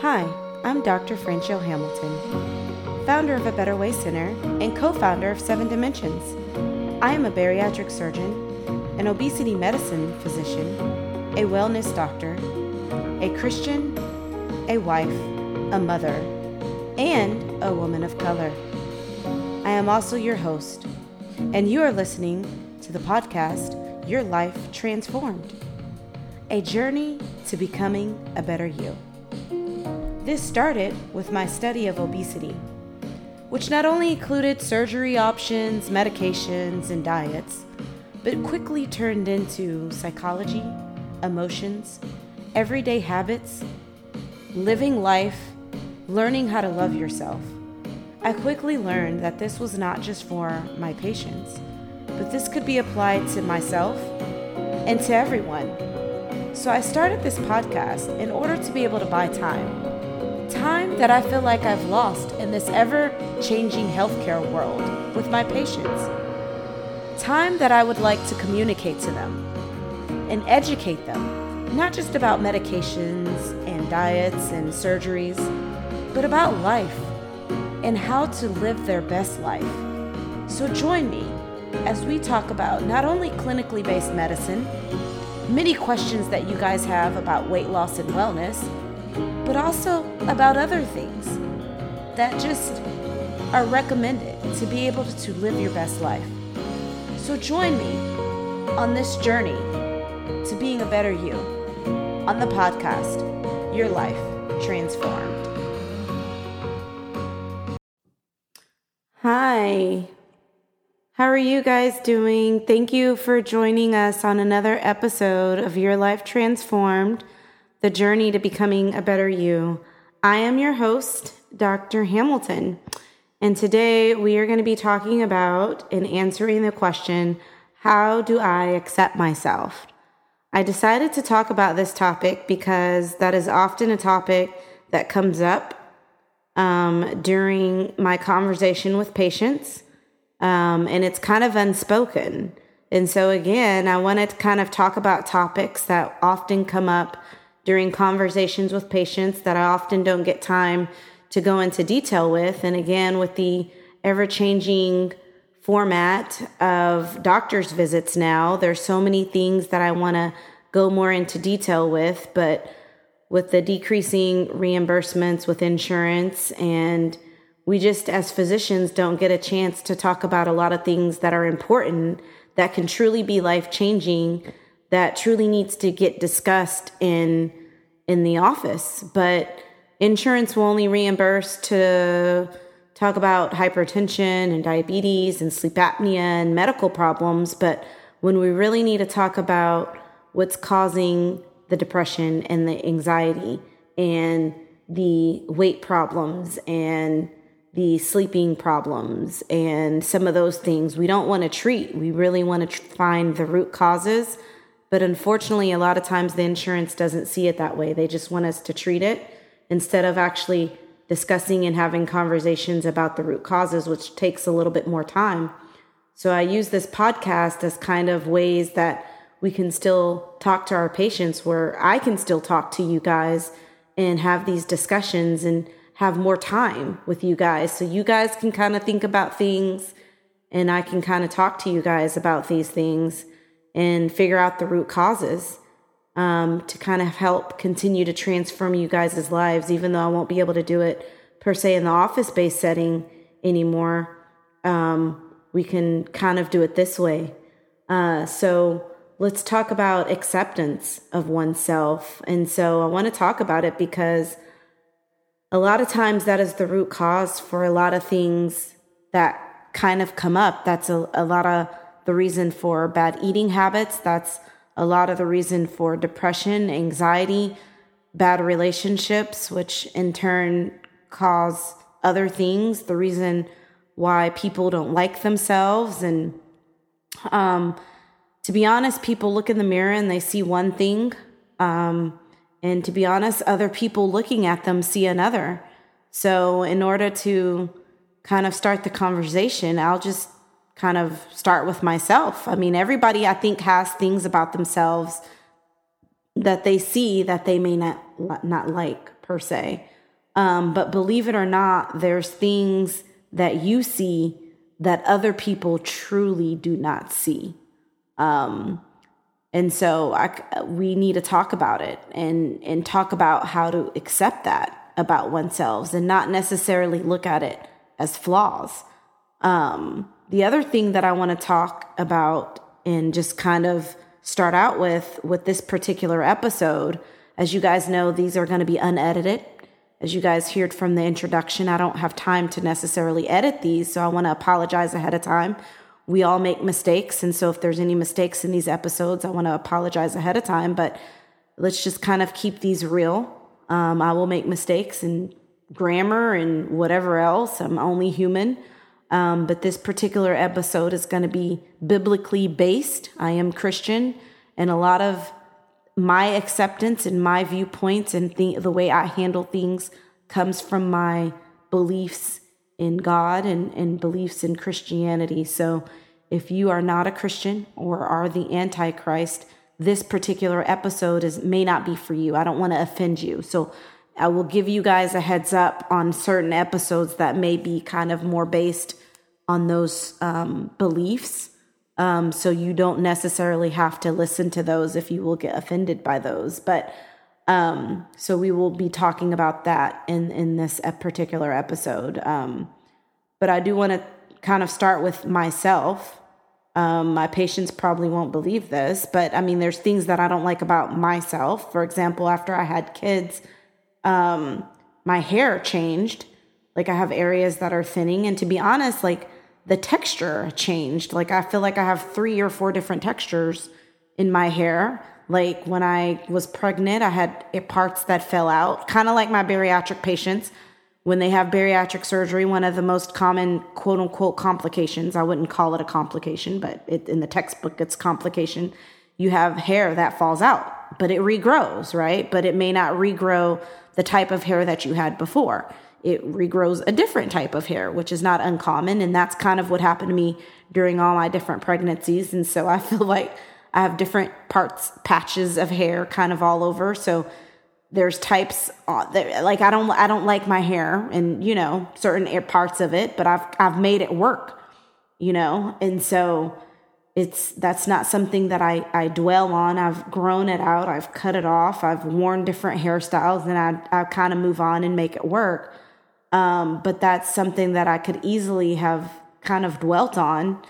Hi, I'm Dr. Franchell Hamilton, founder of A Better Way Center and co founder of Seven Dimensions. I am a bariatric surgeon, an obesity medicine physician, a wellness doctor, a Christian, a wife, a mother, and a woman of color. I am also your host, and you are listening to the podcast Your Life Transformed, a journey to becoming a better you. This started with my study of obesity, which not only included surgery options, medications, and diets, but quickly turned into psychology, emotions, everyday habits, living life, learning how to love yourself. I quickly learned that this was not just for my patients, but this could be applied to myself and to everyone. So I started this podcast in order to be able to buy time time that I feel like I've lost in this ever changing healthcare world with my patients. Time that I would like to communicate to them and educate them, not just about medications and diets and surgeries, but about life and how to live their best life. So join me as we talk about not only clinically based medicine, many questions that you guys have about weight loss and wellness but also about other things that just are recommended to be able to live your best life. So join me on this journey to being a better you on the podcast, Your Life Transformed. Hi. How are you guys doing? Thank you for joining us on another episode of Your Life Transformed the journey to becoming a better you. I am your host, Dr. Hamilton, and today we are going to be talking about and answering the question How do I accept myself? I decided to talk about this topic because that is often a topic that comes up um, during my conversation with patients, um, and it's kind of unspoken. And so, again, I wanted to kind of talk about topics that often come up during conversations with patients that I often don't get time to go into detail with. And again, with the ever changing format of doctor's visits now, there's so many things that I want to go more into detail with, but with the decreasing reimbursements with insurance and we just as physicians don't get a chance to talk about a lot of things that are important that can truly be life changing that truly needs to get discussed in in the office. But insurance will only reimburse to talk about hypertension and diabetes and sleep apnea and medical problems. But when we really need to talk about what's causing the depression and the anxiety and the weight problems and the sleeping problems and some of those things we don't want to treat. We really want to find the root causes but unfortunately, a lot of times the insurance doesn't see it that way. They just want us to treat it instead of actually discussing and having conversations about the root causes, which takes a little bit more time. So I use this podcast as kind of ways that we can still talk to our patients, where I can still talk to you guys and have these discussions and have more time with you guys. So you guys can kind of think about things and I can kind of talk to you guys about these things and figure out the root causes um, to kind of help continue to transform you guys' lives, even though I won't be able to do it per se in the office based setting anymore. Um, we can kind of do it this way. Uh, so let's talk about acceptance of oneself. And so I want to talk about it because a lot of times that is the root cause for a lot of things that kind of come up. That's a, a lot of the reason for bad eating habits. That's a lot of the reason for depression, anxiety, bad relationships, which in turn cause other things. The reason why people don't like themselves. And um, to be honest, people look in the mirror and they see one thing. Um, and to be honest, other people looking at them see another. So, in order to kind of start the conversation, I'll just kind of start with myself. I mean, everybody I think has things about themselves that they see that they may not not like per se. Um, but believe it or not, there's things that you see that other people truly do not see. Um, and so I, we need to talk about it and, and talk about how to accept that about oneself and not necessarily look at it as flaws. Um, the other thing that I want to talk about and just kind of start out with with this particular episode, as you guys know, these are going to be unedited. As you guys heard from the introduction, I don't have time to necessarily edit these, so I want to apologize ahead of time. We all make mistakes, and so if there's any mistakes in these episodes, I want to apologize ahead of time, but let's just kind of keep these real. Um, I will make mistakes in grammar and whatever else. I'm only human. Um, but this particular episode is going to be biblically based. I am Christian, and a lot of my acceptance and my viewpoints and th- the way I handle things comes from my beliefs in God and, and beliefs in Christianity. So if you are not a Christian or are the Antichrist, this particular episode is may not be for you. I don't want to offend you. So I will give you guys a heads up on certain episodes that may be kind of more based on those um, beliefs. Um, so you don't necessarily have to listen to those if you will get offended by those. But um, so we will be talking about that in in this particular episode. Um, but I do want to kind of start with myself. Um, my patients probably won't believe this, but I mean, there's things that I don't like about myself. For example, after I had kids, um, my hair changed. Like I have areas that are thinning. And to be honest, like the texture changed. Like I feel like I have three or four different textures in my hair. Like when I was pregnant, I had parts that fell out, kind of like my bariatric patients. When they have bariatric surgery, one of the most common quote unquote complications, I wouldn't call it a complication, but it, in the textbook, it's complication. You have hair that falls out, but it regrows, right? But it may not regrow the type of hair that you had before. It regrows a different type of hair, which is not uncommon. And that's kind of what happened to me during all my different pregnancies. And so I feel like I have different parts, patches of hair kind of all over. So there's types uh, that, like I don't I don't like my hair and you know certain parts of it, but I've I've made it work, you know, and so it's that's not something that I, I dwell on. I've grown it out. I've cut it off. I've worn different hairstyles and I, I kind of move on and make it work. Um, but that's something that I could easily have kind of dwelt on.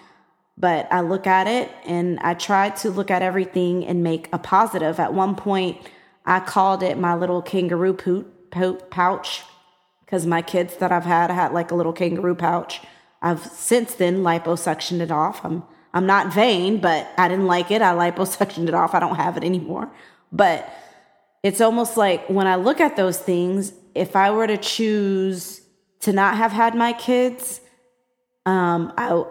But I look at it and I try to look at everything and make a positive. At one point, I called it my little kangaroo poot, poot pouch because my kids that I've had had like a little kangaroo pouch. I've since then liposuctioned it off. I'm I'm not vain, but I didn't like it. I liposuctioned it off. I don't have it anymore. But it's almost like when I look at those things, if I were to choose to not have had my kids, um, I,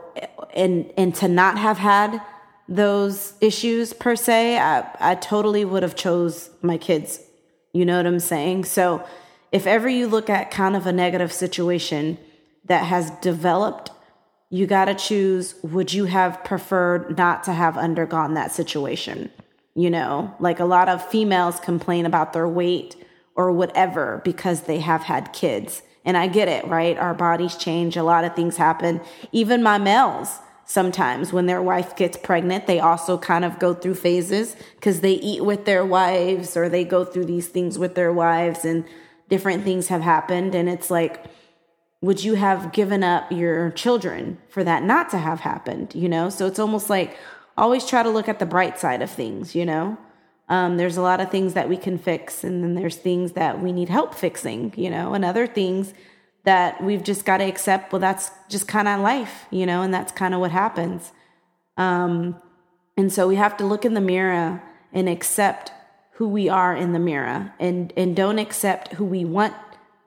and and to not have had those issues per se, I, I totally would have chose my kids. You know what I'm saying? So if ever you look at kind of a negative situation that has developed you got to choose would you have preferred not to have undergone that situation? You know, like a lot of females complain about their weight or whatever because they have had kids. And I get it, right? Our bodies change, a lot of things happen. Even my males, sometimes when their wife gets pregnant, they also kind of go through phases because they eat with their wives or they go through these things with their wives and different things have happened. And it's like, would you have given up your children for that not to have happened you know? So it's almost like always try to look at the bright side of things you know? Um, there's a lot of things that we can fix and then there's things that we need help fixing you know? And other things that we've just got to accept well that's just kind of life you know? And that's kind of what happens. Um, and so we have to look in the mirror and accept who we are in the mirror and and don't accept who we want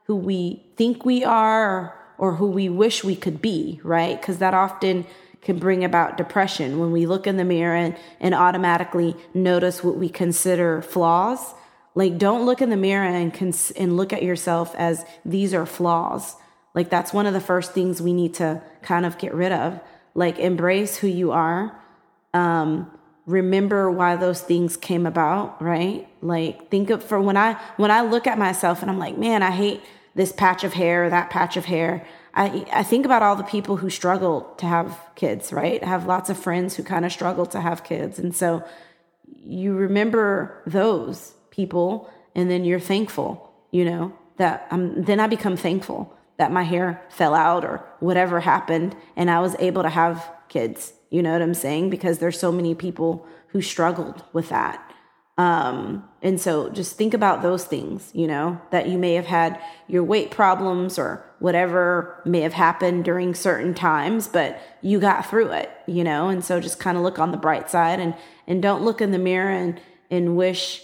who we think we are or, or who we wish we could be, right? Because that often can bring about depression when we look in the mirror and, and automatically notice what we consider flaws. Like, don't look in the mirror and, cons- and look at yourself as these are flaws. Like, that's one of the first things we need to kind of get rid of. Like, embrace who you are. Um, remember why those things came about, right? Like think of for when I when I look at myself and I'm like, man, I hate this patch of hair that patch of hair. I I think about all the people who struggle to have kids, right? I have lots of friends who kind of struggle to have kids. And so you remember those people and then you're thankful, you know, that I'm then I become thankful that my hair fell out or whatever happened and I was able to have kids. You know what I'm saying? Because there's so many people who struggled with that. Um, and so just think about those things, you know, that you may have had your weight problems or whatever may have happened during certain times, but you got through it, you know, and so just kind of look on the bright side and, and don't look in the mirror and, and wish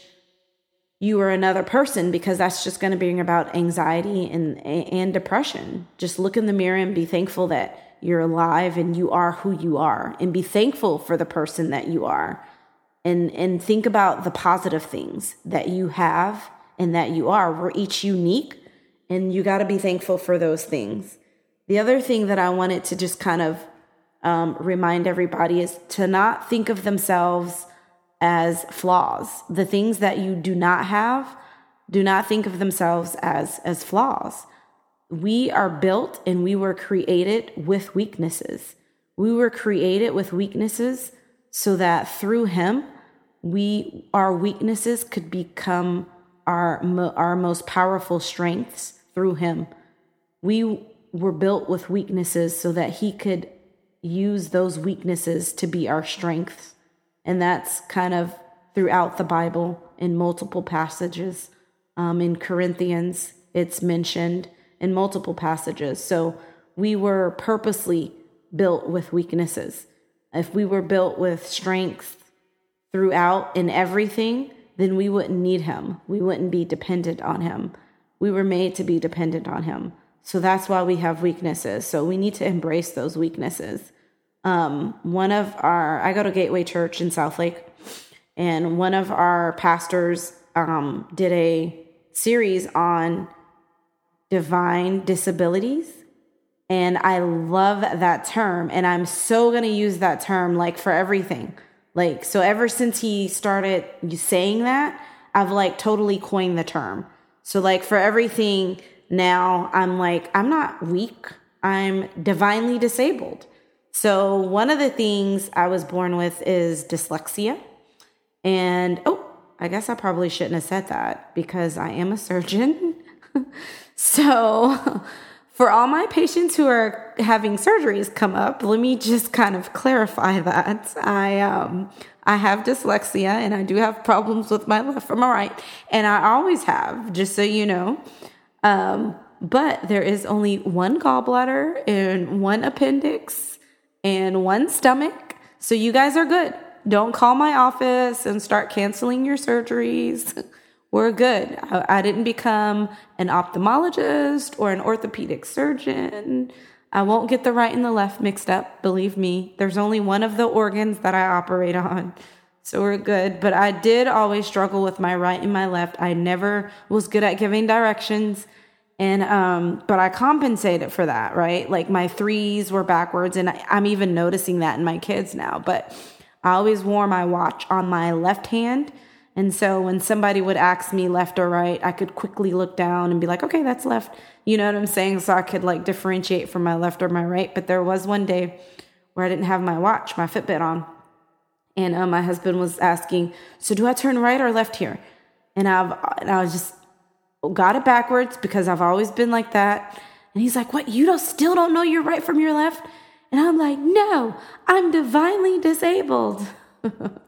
you were another person because that's just going to bring about anxiety and, and depression. Just look in the mirror and be thankful that you're alive and you are who you are and be thankful for the person that you are and and think about the positive things that you have and that you are. We're each unique and you got to be thankful for those things. The other thing that i wanted to just kind of um, remind everybody is to not think of themselves as flaws. The things that you do not have do not think of themselves as as flaws. We are built and we were created with weaknesses. We were created with weaknesses so that through him we our weaknesses could become our our most powerful strengths through him. We were built with weaknesses so that he could use those weaknesses to be our strengths. And that's kind of throughout the Bible in multiple passages. Um, in Corinthians, it's mentioned in multiple passages. So we were purposely built with weaknesses. If we were built with strength throughout in everything, then we wouldn't need him. We wouldn't be dependent on him. We were made to be dependent on him. So that's why we have weaknesses. So we need to embrace those weaknesses. Um, one of our, I go to Gateway Church in Southlake, and one of our pastors um, did a series on divine disabilities. And I love that term. And I'm so going to use that term like for everything. Like, so ever since he started saying that, I've like totally coined the term. So, like, for everything now, I'm like, I'm not weak, I'm divinely disabled. So, one of the things I was born with is dyslexia. And oh, I guess I probably shouldn't have said that because I am a surgeon. So, for all my patients who are having surgeries come up, let me just kind of clarify that. I um I have dyslexia and I do have problems with my left or my right, and I always have, just so you know. Um, but there is only one gallbladder and one appendix and one stomach. So you guys are good. Don't call my office and start canceling your surgeries. we're good. I, I didn't become an ophthalmologist or an orthopedic surgeon. I won't get the right and the left mixed up, believe me. There's only one of the organs that I operate on. So we're good. But I did always struggle with my right and my left. I never was good at giving directions. And um, but I compensated for that, right? Like my threes were backwards, and I, I'm even noticing that in my kids now. But I always wore my watch on my left hand and so when somebody would ask me left or right, I could quickly look down and be like, okay, that's left. You know what I'm saying? So I could like differentiate from my left or my right. But there was one day where I didn't have my watch, my Fitbit on. And uh, my husband was asking, so do I turn right or left here? And I've, and I was just got it backwards because I've always been like that. And he's like, what? You don't, still don't know your right from your left? And I'm like, no, I'm divinely disabled.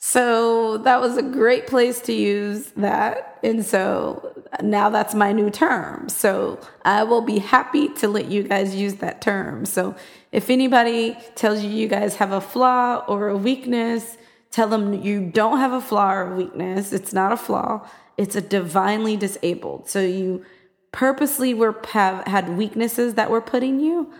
So that was a great place to use that. And so now that's my new term. So I will be happy to let you guys use that term. So if anybody tells you you guys have a flaw or a weakness, tell them you don't have a flaw or a weakness. It's not a flaw, it's a divinely disabled. So you purposely were have had weaknesses that were put in you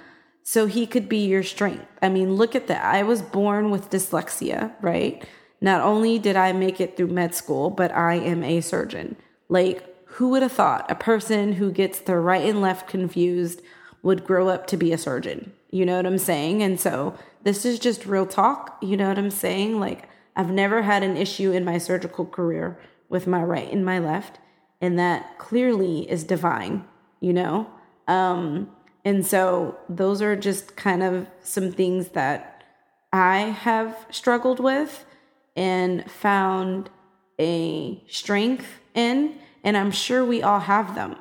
so he could be your strength. I mean, look at that. I was born with dyslexia, right? Not only did I make it through med school, but I am a surgeon. Like, who would have thought a person who gets the right and left confused would grow up to be a surgeon? You know what I'm saying? And so this is just real talk. You know what I'm saying? Like, I've never had an issue in my surgical career with my right and my left. And that clearly is divine, you know? Um, and so those are just kind of some things that I have struggled with and found a strength in. And I'm sure we all have them.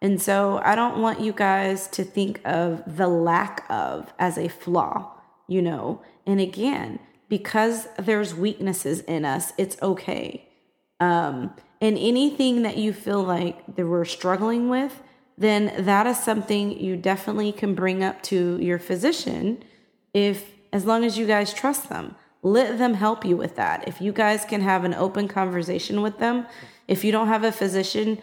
And so I don't want you guys to think of the lack of as a flaw, you know? And again, because there's weaknesses in us, it's okay. Um, and anything that you feel like that we're struggling with, then that is something you definitely can bring up to your physician if as long as you guys trust them. Let them help you with that. If you guys can have an open conversation with them, if you don't have a physician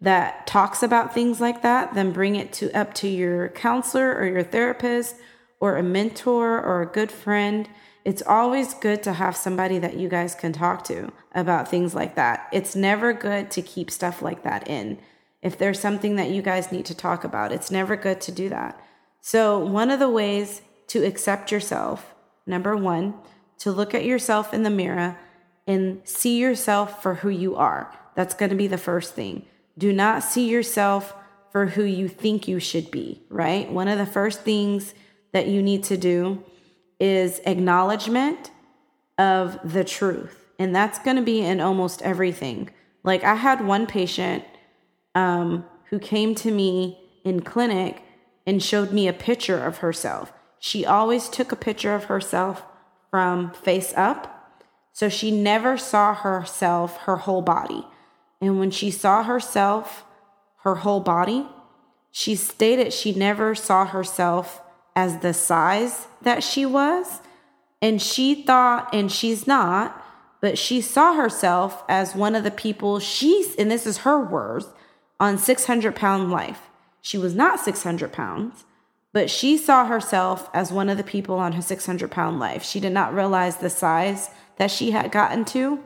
that talks about things like that, then bring it to up to your counselor or your therapist or a mentor or a good friend. It's always good to have somebody that you guys can talk to about things like that. It's never good to keep stuff like that in. If there's something that you guys need to talk about, it's never good to do that. So, one of the ways to accept yourself, number one, to look at yourself in the mirror and see yourself for who you are. That's going to be the first thing. Do not see yourself for who you think you should be, right? One of the first things that you need to do is acknowledgement of the truth. And that's going to be in almost everything. Like I had one patient um, who came to me in clinic and showed me a picture of herself. She always took a picture of herself from face up. So she never saw herself, her whole body. And when she saw herself, her whole body, she stated she never saw herself as the size that she was. And she thought, and she's not, but she saw herself as one of the people she's, and this is her words, on 600 pound life. She was not 600 pounds, but she saw herself as one of the people on her 600 pound life. She did not realize the size that she had gotten to.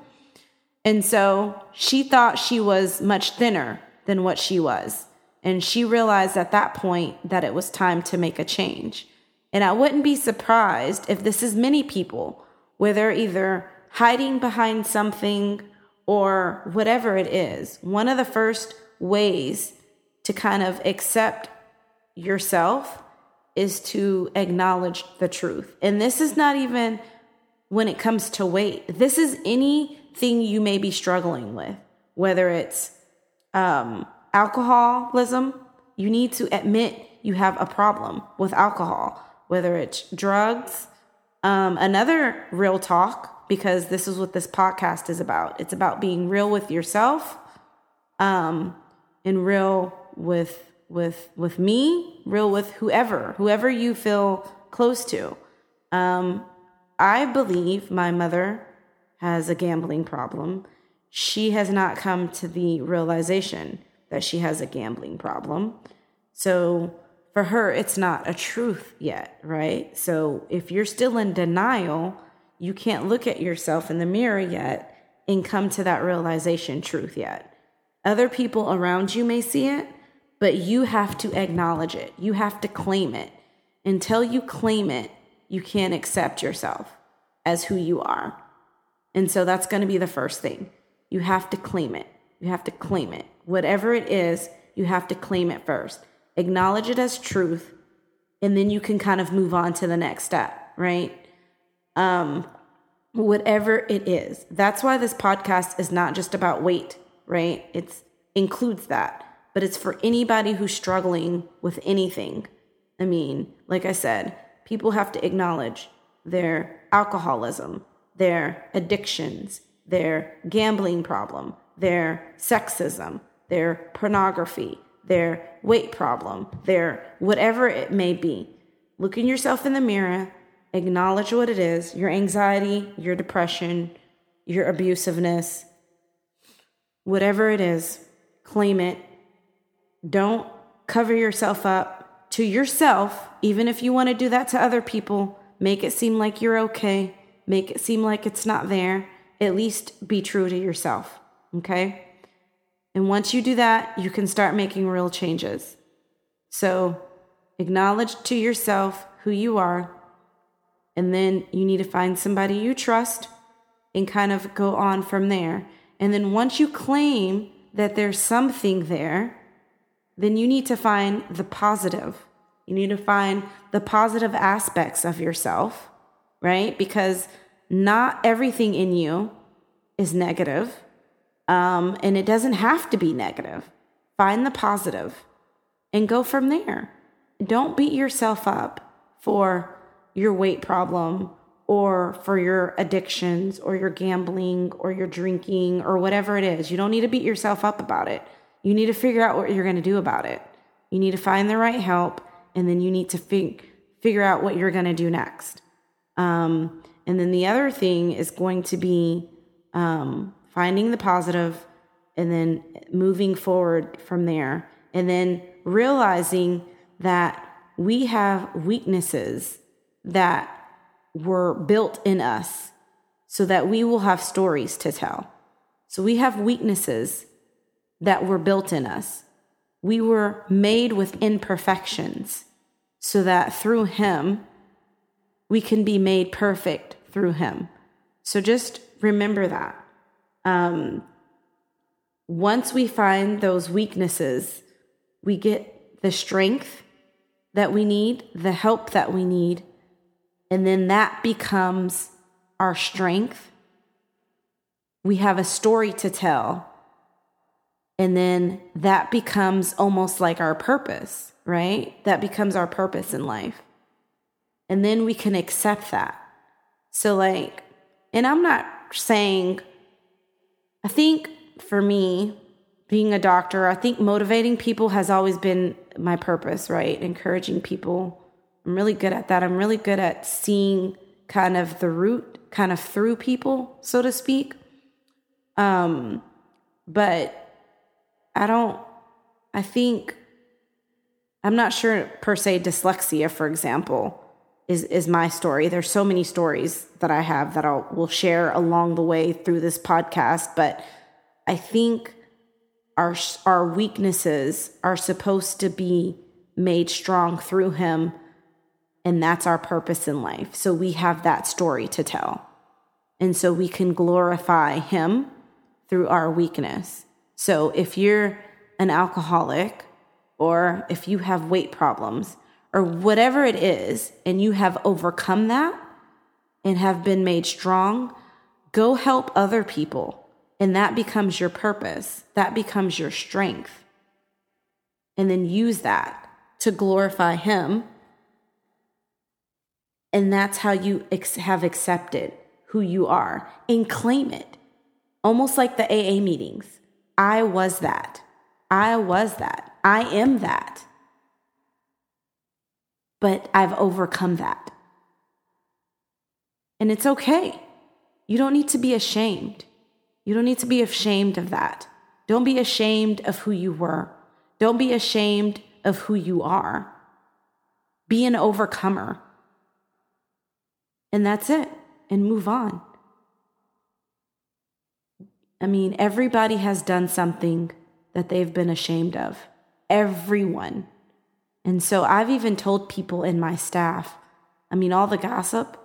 And so she thought she was much thinner than what she was. And she realized at that point that it was time to make a change. And I wouldn't be surprised if this is many people where they're either hiding behind something or whatever it is. One of the first ways to kind of accept yourself is to acknowledge the truth. And this is not even when it comes to weight, this is anything you may be struggling with, whether it's um, alcoholism, you need to admit you have a problem with alcohol, whether it's drugs. Um, another real talk, because this is what this podcast is about. It's about being real with yourself um, and real with with with me, real with whoever, whoever you feel close to. Um, I believe my mother has a gambling problem, she has not come to the realization that she has a gambling problem. So for her, it's not a truth yet, right? So if you're still in denial, you can't look at yourself in the mirror yet and come to that realization truth yet. Other people around you may see it, but you have to acknowledge it. You have to claim it. Until you claim it, you can't accept yourself as who you are. And so that's going to be the first thing. You have to claim it. You have to claim it. Whatever it is, you have to claim it first. Acknowledge it as truth, and then you can kind of move on to the next step, right? Um, whatever it is. That's why this podcast is not just about weight, right? It includes that, but it's for anybody who's struggling with anything. I mean, like I said, people have to acknowledge their alcoholism, their addictions, their gambling problem, their sexism, their pornography, their weight problem, their whatever it may be. Look in yourself in the mirror, acknowledge what it is your anxiety, your depression, your abusiveness, whatever it is, claim it. Don't cover yourself up to yourself, even if you want to do that to other people. Make it seem like you're okay make it seem like it's not there. At least be true to yourself. Okay. And once you do that, you can start making real changes. So acknowledge to yourself who you are. And then you need to find somebody you trust and kind of go on from there. And then once you claim that there's something there, then you need to find the positive. You need to find the positive aspects of yourself, right? Because not everything in you is negative, um, and it doesn't have to be negative. Find the positive and go from there. Don't beat yourself up for your weight problem or for your addictions or your gambling or your drinking or whatever it is. You don't need to beat yourself up about it. You need to figure out what you're going to do about it. You need to find the right help and then you need to fig- figure out what you're going to do next. Um, and then the other thing is going to be um, finding the positive and then moving forward from there. And then realizing that we have weaknesses that were built in us so that we will have stories to tell. So we have weaknesses that were built in us. We were made with imperfections so that through Him, we can be made perfect through Him. So just remember that. Um, once we find those weaknesses, we get the strength that we need, the help that we need, and then that becomes our strength. We have a story to tell, and then that becomes almost like our purpose, right? That becomes our purpose in life. And then we can accept that. So, like, and I'm not saying, I think for me, being a doctor, I think motivating people has always been my purpose, right? Encouraging people. I'm really good at that. I'm really good at seeing kind of the root kind of through people, so to speak. Um, but I don't, I think, I'm not sure per se dyslexia, for example, is, is my story. There's so many stories that I have that I will will share along the way through this podcast, but I think our our weaknesses are supposed to be made strong through him and that's our purpose in life. So we have that story to tell. And so we can glorify him through our weakness so if you're an alcoholic or if you have weight problems or whatever it is and you have overcome that and have been made strong go help other people and that becomes your purpose, that becomes your strength. And then use that to glorify Him. And that's how you ex- have accepted who you are and claim it. Almost like the AA meetings. I was that. I was that. I am that. But I've overcome that. And it's okay. You don't need to be ashamed. You don't need to be ashamed of that. Don't be ashamed of who you were. Don't be ashamed of who you are. Be an overcomer. And that's it. And move on. I mean, everybody has done something that they've been ashamed of. Everyone. And so I've even told people in my staff, I mean, all the gossip,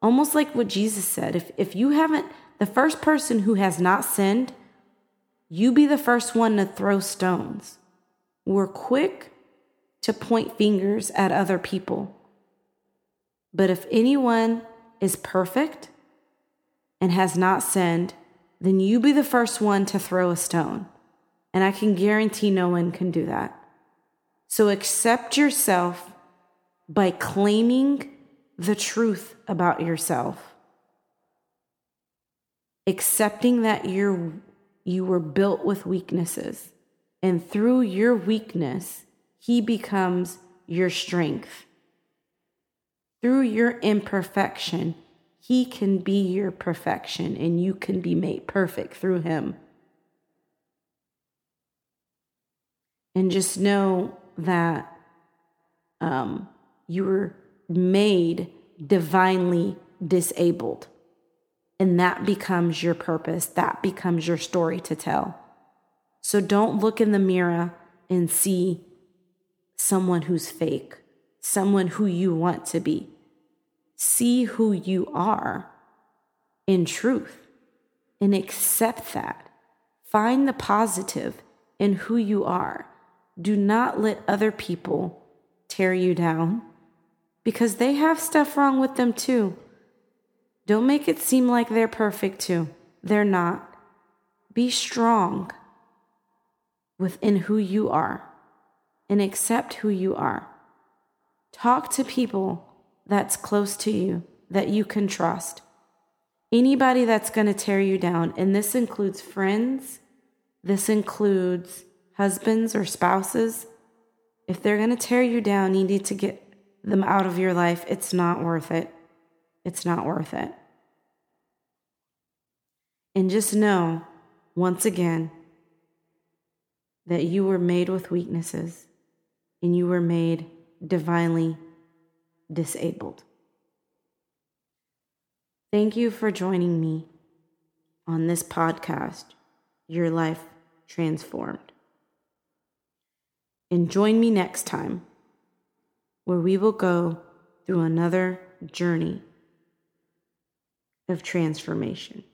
almost like what Jesus said if, if you haven't the first person who has not sinned, you be the first one to throw stones. We're quick to point fingers at other people. But if anyone is perfect and has not sinned, then you be the first one to throw a stone. And I can guarantee no one can do that. So accept yourself by claiming the truth about yourself accepting that you're you were built with weaknesses and through your weakness he becomes your strength through your imperfection he can be your perfection and you can be made perfect through him and just know that um, you were made divinely disabled and that becomes your purpose. That becomes your story to tell. So don't look in the mirror and see someone who's fake, someone who you want to be. See who you are in truth. and accept that. Find the positive in who you are. Do not let other people tear you down because they have stuff wrong with them too. Don't make it seem like they're perfect too. They're not. Be strong within who you are and accept who you are. Talk to people that's close to you that you can trust. Anybody that's going to tear you down, and this includes friends, this includes husbands or spouses. If they're going to tear you down, you need to get them out of your life. It's not worth it. It's not worth it. And just know, once again, that you were made with weaknesses and you were made divinely disabled. Thank you for joining me on this podcast, Your Life Transformed. And join me next time where we will go through another journey of transformation.